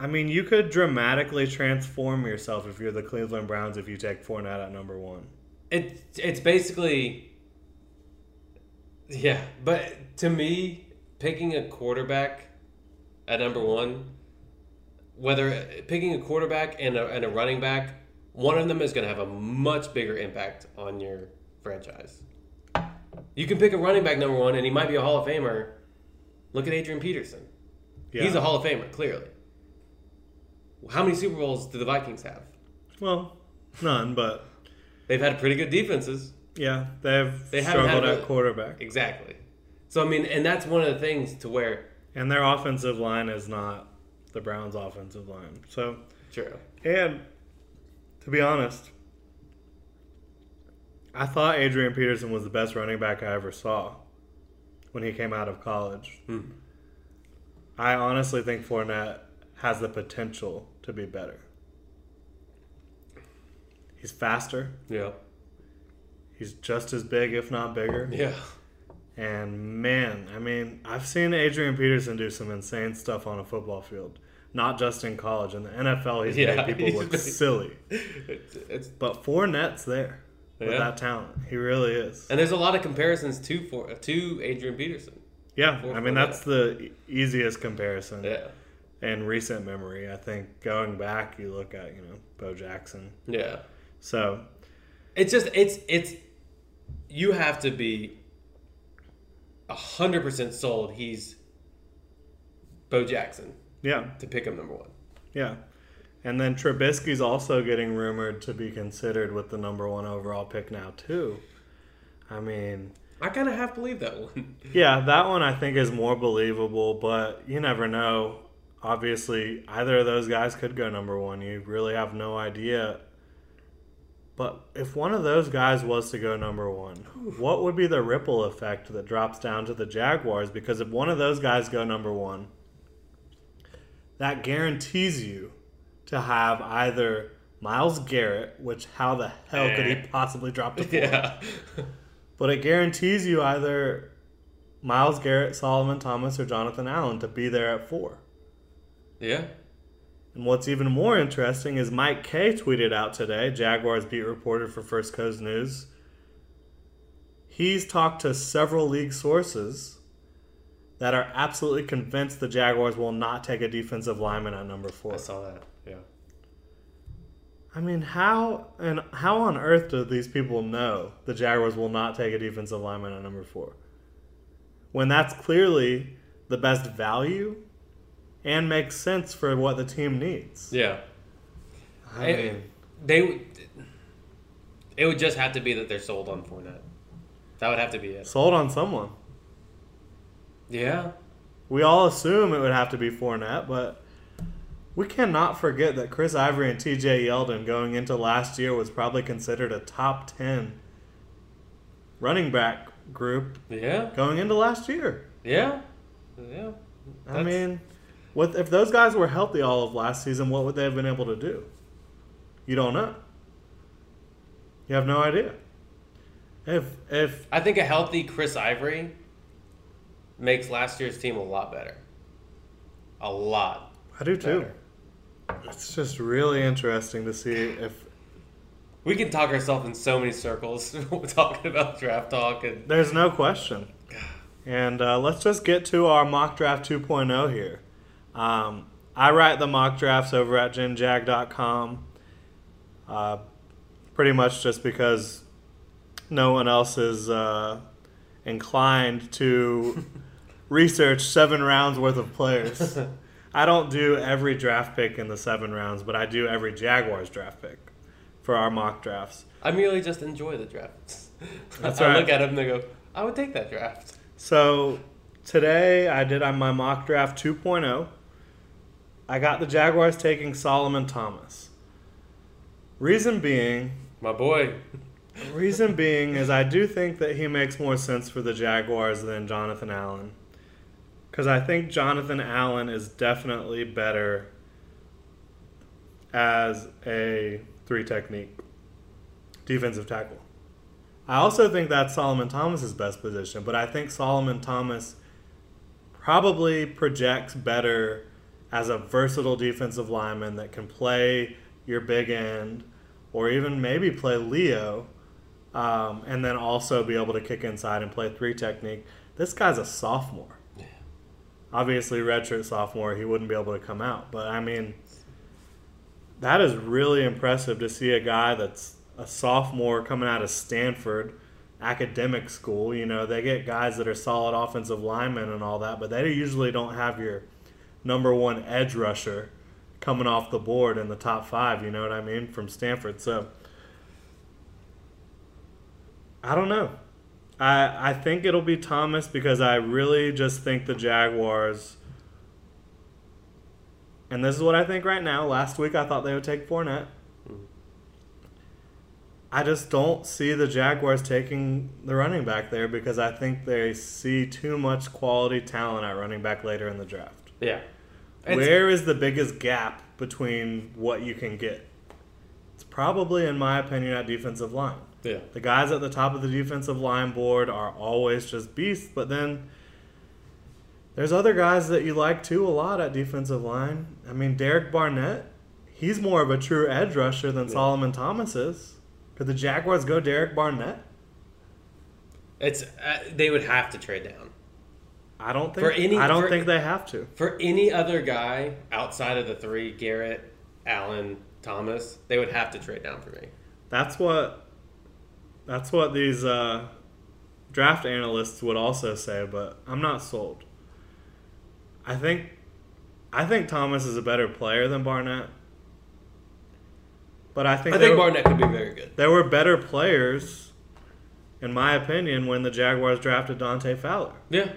I mean, you could dramatically transform yourself if you're the Cleveland Browns if you take Fournette at number one. It it's basically yeah, but to me, picking a quarterback at number one, whether picking a quarterback and a, and a running back, one of them is going to have a much bigger impact on your franchise. You can pick a running back number one, and he might be a Hall of Famer. Look at Adrian Peterson. Yeah. He's a Hall of Famer, clearly. How many Super Bowls do the Vikings have? Well, none, but They've had pretty good defenses. yeah, they've They haven't struggled had a- at quarterback, Exactly. So I mean, and that's one of the things to where and their offensive line is not the Browns' offensive line. So, true. and to be honest, I thought Adrian Peterson was the best running back I ever saw when he came out of college. Hmm. I honestly think Fournette has the potential to be better. He's faster. Yeah. He's just as big, if not bigger. Yeah. And man, I mean, I've seen Adrian Peterson do some insane stuff on a football field. Not just in college. In the NFL, he's Yeah, made people he's look made- silly. It's, it's But Fournette's there with Yeah. that talent. He really is. and there's a lot of comparisons to for to Adrian Peterson. Yeah, I mean, that's the easiest comparison Yeah. in recent memory. I think going back, you look at, you know, Bo Jackson. Yeah. So, It's just it's it's you have to be a hundred percent sold he's Bo Jackson yeah, to pick him number one. yeah. And then Trubisky's also getting rumored to be considered with the number one overall pick now, too. I mean, I kind of half believe that one. Yeah, that one I think is more believable, but you never know. Obviously, either of those guys could go number one. You really have no idea. But if one of those guys was to go number one, what would be the ripple effect that drops down to the Jaguars? Because if one of those guys go number one, that guarantees you to have either Myles Garrett, which how the hell could he Eh. possibly drop the ball? yeah. But it guarantees you either Myles Garrett, Solomon Thomas, or Jonathan Allen to be there at four. Yeah. And what's even more interesting is Mike Kaye tweeted out today, Jaguars beat reporter for First Coast News. He's talked to several league sources that are absolutely convinced the Jaguars will not take a defensive lineman at number four. I saw that. Yeah. I mean, how and how on earth do these people know the Jaguars will not take a defensive lineman at number four? When that's clearly the best value and makes sense for what the team needs. Yeah. I It- mean, they would. It would just have to be that they're sold on Fournette. That would have to be it. sold on someone. Yeah. We all assume it would have to be Fournette, but we cannot forget that Chris Ivory and TJ Yeldon going into last year was probably considered a top 10 running back group Yeah. going into last year. Yeah. Yeah. I mean, with if those guys were healthy all of last season, what would they have been able to do? You don't know. You have no idea. If if I think a healthy Chris Ivory makes last year's team a lot better. A lot I do too, better. It's just really interesting to see if We can talk ourselves in so many circles talking about draft talk and there's no question. And uh, let's just get to our mock draft 2.0 here. Um, I write the mock drafts over at genjag.com. Uh, pretty much just because no one else is uh, inclined to research seven rounds worth of players. I don't do every draft pick in the seven rounds, but I do every Jaguars draft pick for our mock drafts. I merely just enjoy the drafts. That's I right. look at them and they go, I would take that draft. So today I did on my mock draft 2.0. I got the Jaguars taking Solomon Thomas. Reason being, My boy. reason being is I do think that he makes more sense for the Jaguars than Jonathan Allen. Cuz I think Jonathan Allen is definitely better as a three technique defensive tackle. I also think that's Solomon Thomas's best position, but I think Solomon Thomas probably projects better as a versatile defensive lineman that can play your big end or even maybe play Leo um, and then also be able to kick inside and play three technique. This guy's a sophomore obviously redshirt sophomore, he wouldn't be able to come out. But I mean, that is really impressive to see a guy that's a sophomore coming out of Stanford academic school. You know, they get guys that are solid offensive linemen and all that, but they usually don't have your number one edge rusher coming off the board in the top five. You know what I mean? From Stanford, so. I don't know. I I think it'll be Thomas because I really just think the Jaguars. And this is what I think right now. Last week I thought they would take Fournette. I just don't see the Jaguars taking the running back there because I think they see too much quality talent at running back later in the draft. Yeah. It's- Where is the biggest gap between what you can get? It's probably, in my opinion, at defensive line. Yeah. The guys at the top of the defensive line board are always just beasts, but then there's other guys that you like too a lot at defensive line. I mean, Derek Barnett, he's more of a true edge rusher than Solomon Thomas is. Could the Jaguars go Derek Barnett? It's uh, they would have to trade down. I don't think. For any- I don't for- think they have to. For any other guy outside of the three, Garrett, Allen, Thomas, they would have to trade down for me. That's what. That's what these uh, draft analysts would also say, but I'm not sold. I think, I think Thomas is a better player than Barnett. But I think I think Barnett could be very good. there were better players, in my opinion, when the Jaguars drafted Dante Fowler. Yeah.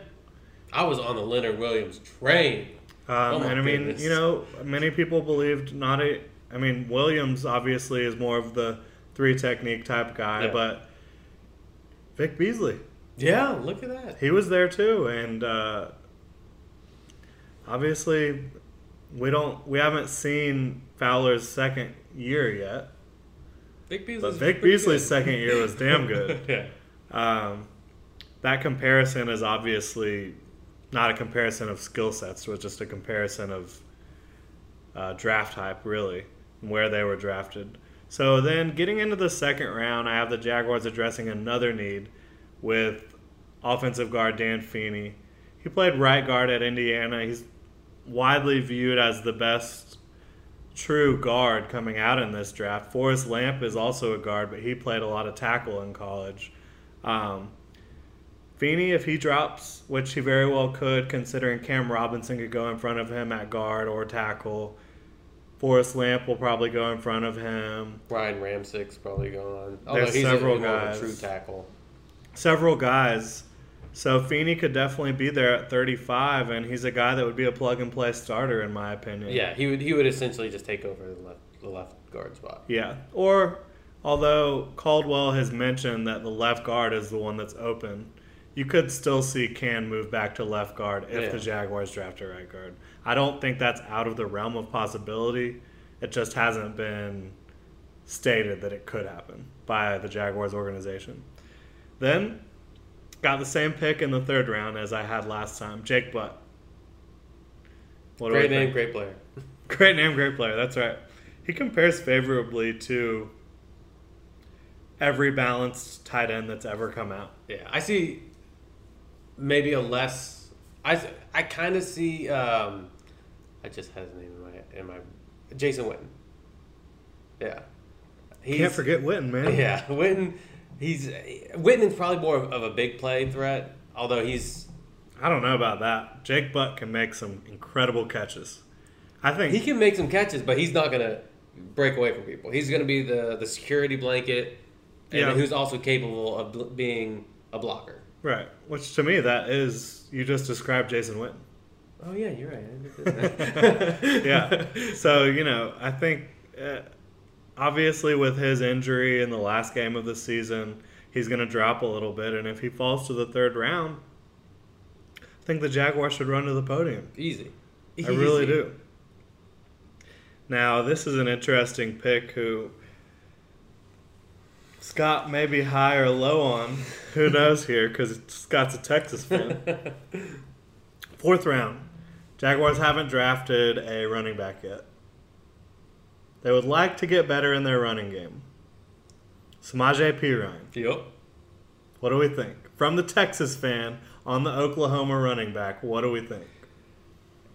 I was on the Leonard Williams train. Um, Oh and I mean, goodness. you know, many people believed not a. I mean, Williams obviously is more of the three technique type guy, Yeah. but Vic Beasley, Yeah, look at that. he was there too, and uh, obviously, we don't. We haven't seen Fowler's second year yet, Vic Beasley's but Vic Beasley's good. second year was damn good. yeah. Um, that comparison is obviously not a comparison of skill sets, but just a comparison of uh, draft hype, really, and where they were drafted. So then, getting into the second round, I have the Jaguars addressing another need with offensive guard Dan Feeney. He played right guard at Indiana. He's widely viewed as the best true guard coming out in this draft. Forrest Lamp is also a guard, but he played a lot of tackle in college. Um, Feeney, if he drops, which he very well could, considering Cam Robinson could go in front of him at guard or tackle. Forrest Lamp will probably go in front of him. Ryan Ramczyk's probably gone. There's he's several a, of a guys. true tackle. Several guys. So Feeney could definitely be there at 35, and he's a guy that would be a plug and play starter, in my opinion. Yeah, he would he would essentially just take over the left the left guard spot. Yeah. Or, although Caldwell has mentioned that the left guard is the one that's open, you could still see Cann move back to left guard if Yeah. the Jaguars draft a right guard. I don't think that's out of the realm of possibility. It just hasn't been stated that it could happen by the Jaguars organization. Then, got the same pick in the third round as I had last time Jake Butt. What Great name, think? great player. Great name, great player. That's right. He compares favorably to every balanced tight end that's ever come out. Yeah, I see maybe a less. I I kind of see. Um, I just had his name in my in my Jason Witten. Yeah, he Can't forget Witten, man. Yeah, Witten. He's Witten's probably more of, of a big play threat, although he's I don't know about that. Jake Butt can make some incredible catches. I think he can make some catches, but he's not gonna break away from people. He's gonna be the the security blanket, and Yeah. who's also capable of bl- being a blocker. right. Which to me, that is you just described Jason Witten. Oh yeah, you're right. yeah. So you know, I think uh, obviously with his injury in the last game of the season, he's going to drop a little bit, and if he falls to the third round, I think the Jaguars should run to the podium. Easy. I really do. Now, this is an interesting pick who Scott may be high or low on. Who knows here because Scott's a Texas fan. Fourth round. Jaguars haven't drafted a running back yet. They would like to get better in their running game. Samaje Perine. Yep. What do we think? From the Texas fan on the Oklahoma running back, what do we think?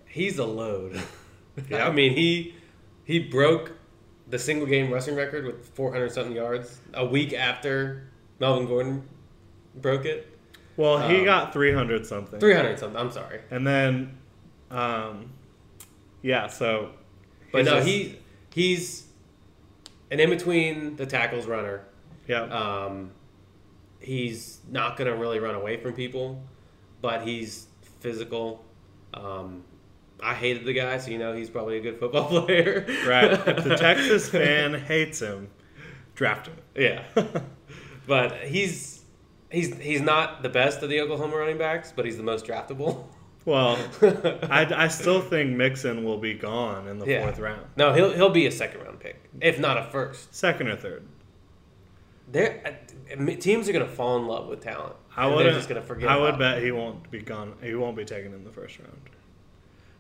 He's a load. Yeah. I mean, he he broke the single game rushing record with 400 something yards a week after Melvin Gordon broke it. Well, he Um, got 300 something. 300 something. I'm sorry, And then, um, yeah, so. but no, just- he he's an in between the tackles runner. Yeah. Um, he's not going to really run away from people, but he's physical. Um, I hated the guy, so you know he's probably a good football player. Right. If the Texas fan hates him, draft him. yeah, but he's he's he's not the best of the Oklahoma running backs, but he's the most draftable. Well, I, I still think Mixon will be gone in the Yeah. fourth round. No, he'll he'll be a second round pick, if not a first. Second or third. They're, uh, teams are going to fall in love with talent. I and would they're just going to forget. I would about it. bet he won't be gone. He won't be taken in the first round.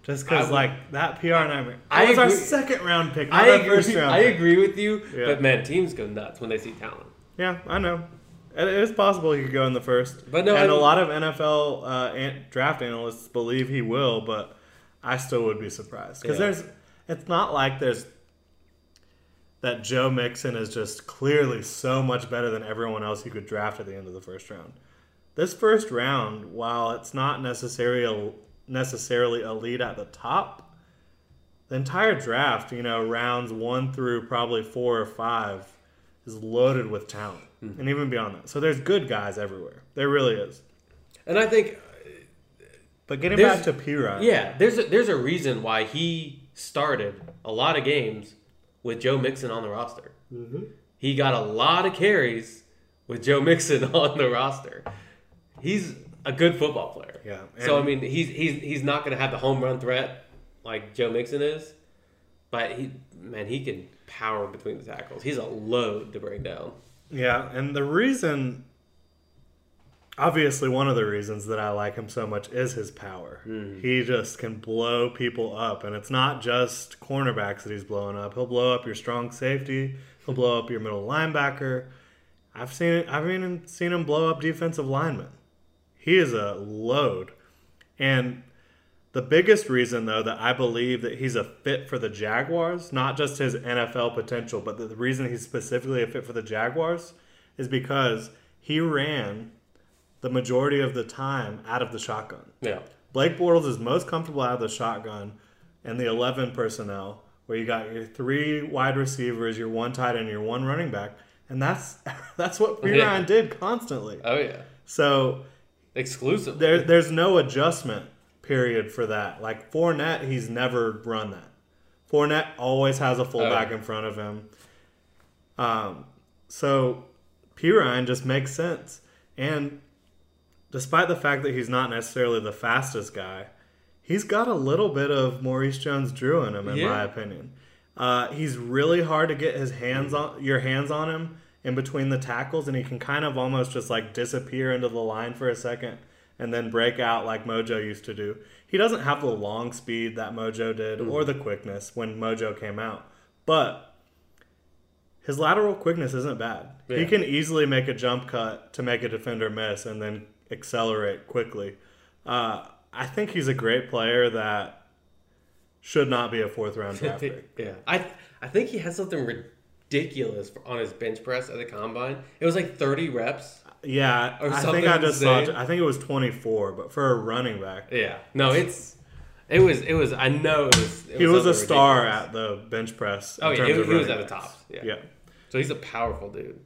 Just because, would- like that PR nightmare. I I was our agree- second round pick, not I our agree, first round. I pick. agree with you, Yeah. but man, teams go nuts when they see talent. Yeah, I know. It is possible he could go in the first. But no, and I a mean- lot of NFL uh, an- draft analysts believe he will, but I still would be surprised because Yeah. there's. It's not like there's that Joe Mixon is just clearly so much better than everyone else you could draft at the end of the first round. This first round, while it's not necessarily necessarily elite at the top, the entire draft, you know, rounds one through probably four or five, is loaded with talent, and even beyond that. So there's good guys everywhere. There really is. And I think, But getting back to Perine, yeah, there's a, there's a reason why he started a lot of games with Joe Mixon on the roster. Mm-hmm. He got a lot of carries with Joe Mixon on the roster. He's a good football player. Yeah, So I mean, he's he's he's not going to have the home run threat like Joe Mixon is, but he man, he can power between the tackles. He's a load to bring down. Yeah, and the reason, obviously, one of the reasons that I like him so much is his power. Hmm. He just can blow people up, and it's not just cornerbacks that he's blowing up. He'll blow up your strong safety. He'll blow up your middle linebacker. I've seen it. I've even seen him blow up defensive linemen. He is a load, and the biggest reason, though, that I believe that he's a fit for the Jaguars, not just his NFL potential, but the reason he's specifically a fit for the Jaguars is because he ran the majority of the time out of the shotgun. Yeah. Blake Bortles is most comfortable out of the shotgun and the 11 personnel, where you got your three wide receivers, your one tight end, your one running back. And that's that's what P. Yeah. Did constantly. Oh yeah. So Exclusive. there, there's no adjustment period for that. Like Fournette, he's never run that. Fournette always has a fullback Oh. in front of him. Um, so Perine just makes sense. And despite the fact that he's not necessarily the fastest guy, he's got a little bit of Maurice Jones-Drew in him, in Yeah. my opinion. Uh, he's really hard to get his hands on your hands on him in between the tackles, and he can kind of almost just like disappear into the line for a second and then break out like Mojo used to do. He doesn't have the long speed that Mojo did or the quickness when Mojo came out, but his lateral quickness isn't bad. He can easily make a jump cut to make a defender miss and then accelerate quickly. Uh, I think he's a great player that should not be a fourth round draft pick. yeah. I I think he had something ridiculous on his bench press at the combine. It was like 30 reps. Yeah, I think I just saw. I think it was 24, but for a running back, Yeah. No, it's it was it was I know it was it he was a star ridiculous. at the bench press. in Oh yeah, terms he, he was at the top. Yeah. yeah. So he's a powerful dude.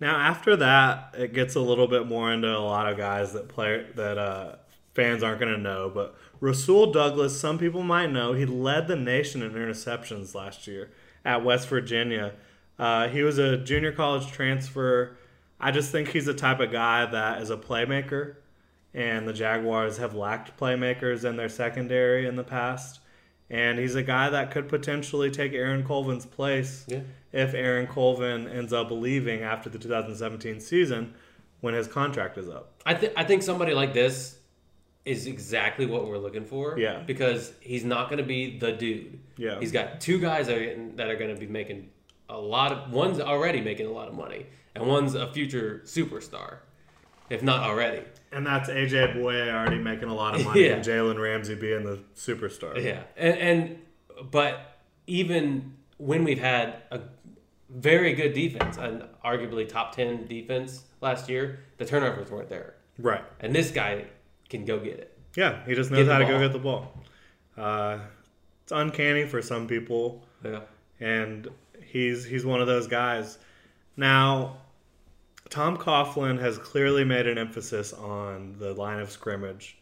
Now after that, it gets a little bit more into a lot of guys that play that uh, fans aren't going to know. But Rasul Douglas, some people might know, he led the nation in interceptions last year at West Virginia. Uh, he was a junior college transfer. I just think he's the type of guy that is a playmaker, and the Jaguars have lacked playmakers in their secondary in the past. And he's a guy that could potentially take Aaron Colvin's place Yeah. if Aaron Colvin ends up leaving after the 2017 season when his contract is up. I think I think somebody like this is exactly what we're looking for. Yeah. Because he's not going to be the dude. Yeah. He's got two guys that are, that are going to be making a lot of. One's already making a lot of money, and one's a future superstar, if not already. And that's AJ Bouye already making a lot of money Yeah. and Jalen Ramsey being the superstar. Yeah, and, and but even when we've had a very good defense, an arguably top ten defense last year, the turnovers weren't there, Right. and this guy can go get it. Yeah, he just knows how to go get the ball. Uh, it's uncanny for some people, Yeah. and he's he's one of those guys. Now, Tom Coughlin has clearly made an emphasis on the line of scrimmage.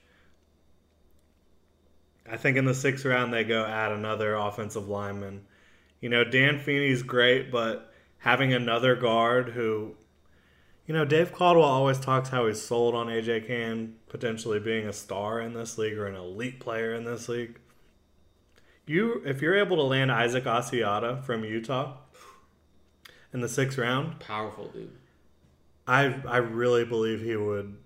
I think in the sixth round they go add another offensive lineman. You know, Dan Feeney's great, but having another guard who, you know, Dave Caldwell always talks how he's sold on AJ Cann potentially being a star in this league or an elite player in this league. You, if you're able to land Isaac Asiata from Utah in the sixth round, Powerful dude. I I really believe he would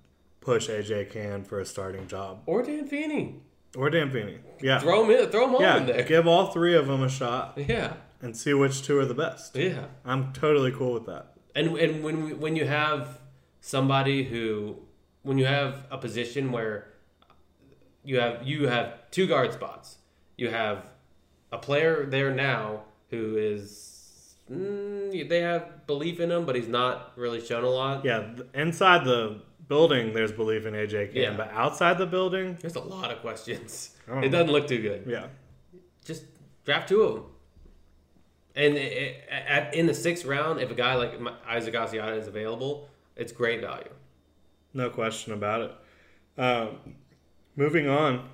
push AJ Cann for a starting job Or Dan Feeney. or Dan Feeney. Yeah, Throw him in. Throw him all yeah. in there. Give all three of them a shot yeah. and see which two are the best. Yeah. I'm totally cool with that. And and when we, when you have somebody who when you have a position where you have you have two guard spots, you have a player there now who is mm, they have belief in him, but he's not really shown a lot. Yeah, inside the building, there's belief in AJ Cann, Yeah. but outside the building, There's a lot of questions. It doesn't look too good. yeah, Just draft two of them. And it, it, at, in the sixth round, if a guy like Isaac Asiata is available, it's great value. no question about it. Um, moving on,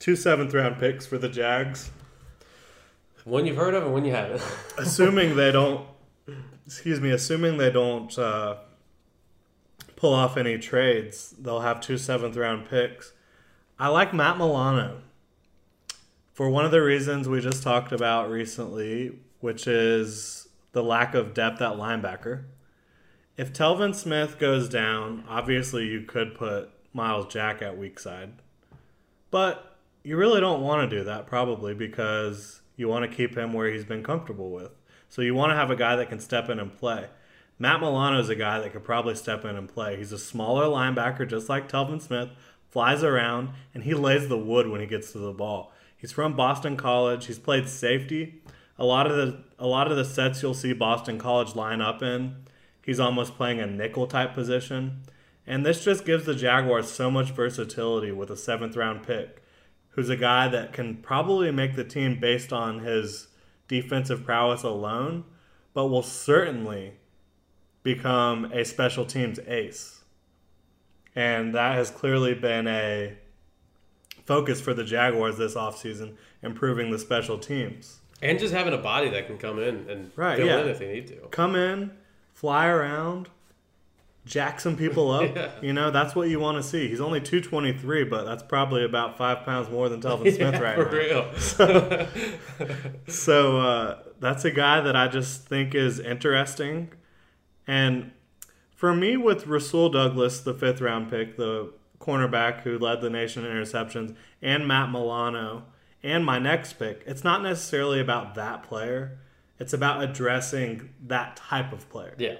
two seventh round picks for the Jags. One you've heard of and one you haven't. assuming they don't excuse me assuming they don't uh, pull off any trades they'll have two seventh round picks i like matt milano for one of the reasons we just talked about recently which is the lack of depth at linebacker if telvin smith goes down obviously you could put myles jack at weak side but you really don't want to do that, probably, because you want to keep him where he's been comfortable with. So you want to have a guy that can step in and play. Matt Milano is a guy that could probably step in and play. He's a smaller linebacker, just like Telvin Smith, flies around, and he lays the wood when he gets to the ball. He's from Boston College. He's played safety. A lot of the a lot of the sets you'll see Boston College line up in, he's almost playing a nickel type position. And this just gives the Jaguars so much versatility with a seventh round pick, who's a guy that can probably make the team based on his defensive prowess alone, but will certainly become a special teams ace. And that has clearly been a focus for the Jaguars this offseason, improving the special teams. And just having a body that can come in and Right, fill yeah. in if they need to. come in, fly around, jack some people up. Yeah. You know, that's what you want to see. He's only 223, but that's probably about five pounds more than Telvin Smith Yeah, right for now. real. So uh, that's a guy that I just think is interesting. And for me, with Rasul Douglas, the fifth round pick, the cornerback who led the nation in interceptions, and Matt Milano, and my next pick, it's not necessarily about that player. It's about addressing that type of player. yeah.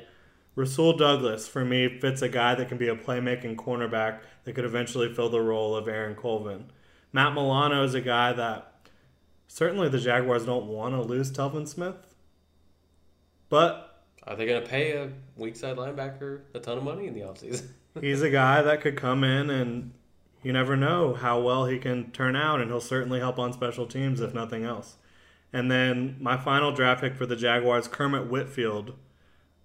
Rasul Douglas, for me, fits a guy that can be a playmaking cornerback that could eventually fill the role of Aaron Colvin. Matt Milano is a guy that certainly the Jaguars don't want to lose Telvin Smith, but Are they going to pay a weak side linebacker a ton of money in the offseason? he's a guy that could come in and you never know how well he can turn out, and he'll certainly help on special teams if nothing else. And then my final draft pick for the Jaguars, Kermit Whitfield,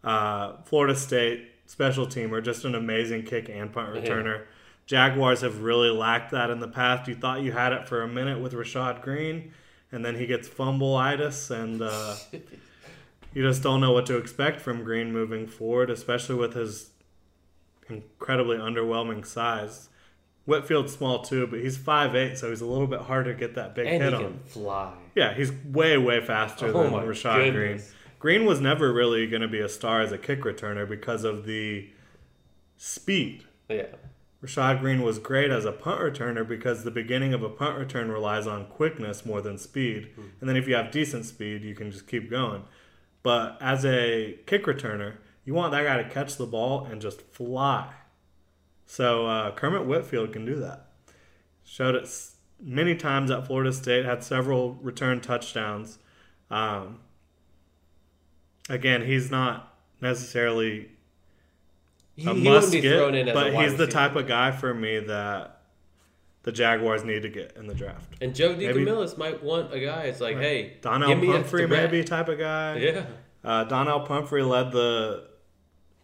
uh, Florida State special teamer, just an amazing kick and punt Yeah. returner. Jaguars have really lacked that in the past. You thought you had it for a minute with Rashad Greene, and then he gets fumbleitis, and uh, you just don't know what to expect from Greene moving forward, especially with his incredibly underwhelming size. Whitfield's small too, but he's 5'8", so he's a little bit harder to get that big and hit he on. can fly. Yeah, he's way, way faster Oh than Rashad goodness. Greene was never really going to be a star as a kick returner because of the speed. Yeah. Rashad Greene was great as a punt returner because the beginning of a punt return relies on quickness more than speed. Hmm. And then if you have decent speed, you can just keep going. But as a kick returner, you want that guy to catch the ball and just fly. So uh, Kermit Whitfield can do that. Showed it many times at Florida State, had several return touchdowns. Um, again, he's not necessarily a he must be get, thrown in as but he's the type of guy for me that the Jaguars need to get in the draft. And Joe DeCamillis might want a guy. It's like, hey, Donnell give me a Pumphrey, maybe type of guy. Yeah. Uh, Donnell Pumphrey led the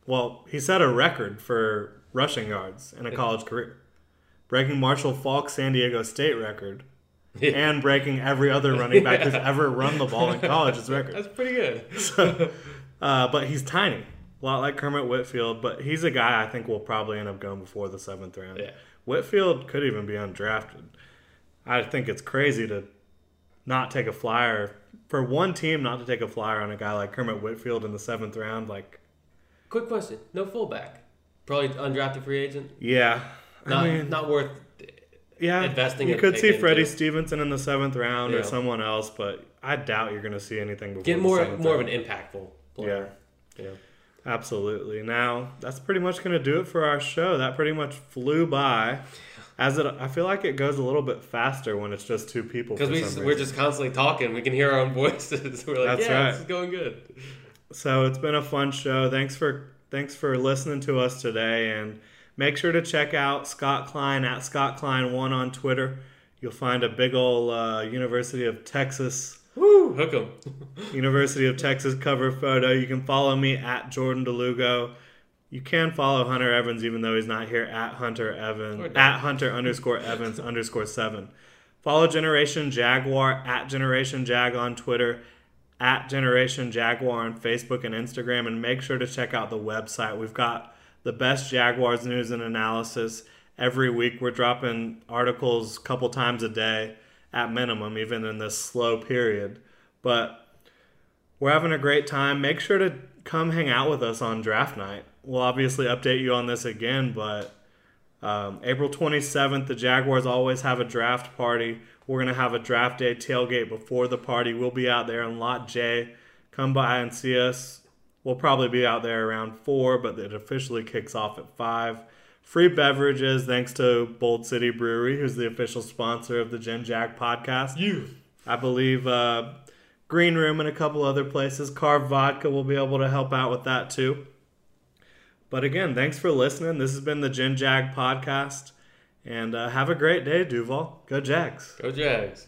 well, he set a record for rushing yards in a college career, breaking Marshall Faulk's San Diego State record. And breaking every other running back who's ever run the ball in college's record. That's pretty good. Uh, but he's tiny, a lot like Kermit Whitfield. But he's a guy I think will probably end up going before the seventh round. Yeah. Whitfield could even be undrafted. I think it's crazy to not take a flyer for one team not to take a flyer on a guy like Kermit Whitfield in the seventh round. Like, Quick question: No fullback, probably undrafted free agent. yeah, Not I mean, not worth. Yeah, investing You could see into. Freddie Stevenson in the seventh round or someone else, but I doubt you're going to see anything Get more more of an impactful Yeah. player. Yeah. Absolutely. Now that's pretty much going to do it for our show. That pretty much flew by. As it, I feel like it goes a little bit faster when it's just two people. Because we, we're just constantly talking. We can hear our own voices. We're like, That's yeah, right. this is going good. So it's been a fun show. Thanks for thanks for listening to us today, and make sure to check out Scott Klein at Scott Klein One on Twitter. You'll find a big old uh, University of Texas Woo, hook 'em. University of Texas cover photo. You can follow me at Jordan DeLugo. You can follow Hunter Evans even though he's not here at Hunter Evans at Hunter underscore Evans underscore seven. Follow Generation Jaguar at Generation Jag on Twitter, at Generation Jaguar on Facebook and Instagram, and make sure to check out the website. We've got the best Jaguars news and analysis every week. We're dropping articles a couple times a day at minimum, even in this slow period. But we're having a great time. Make sure to come hang out with us on draft night. We'll obviously update you on this again, but um, April 27th, the Jaguars always have a draft party. We're going to have a draft day tailgate before the party. We'll be out there in Lot J. Come by and see us. We'll probably be out there around 4, but it officially kicks off at 5. Free beverages thanks to Bold City Brewery, who's the official sponsor of the Gen Jag podcast. You. I believe uh, Green Room and a couple other places. Carve Vodka will be able to help out with that too. But again, thanks for listening. This has been the Gen Jag podcast. And uh, have a great day, Duval. Go Jags. Go Jags.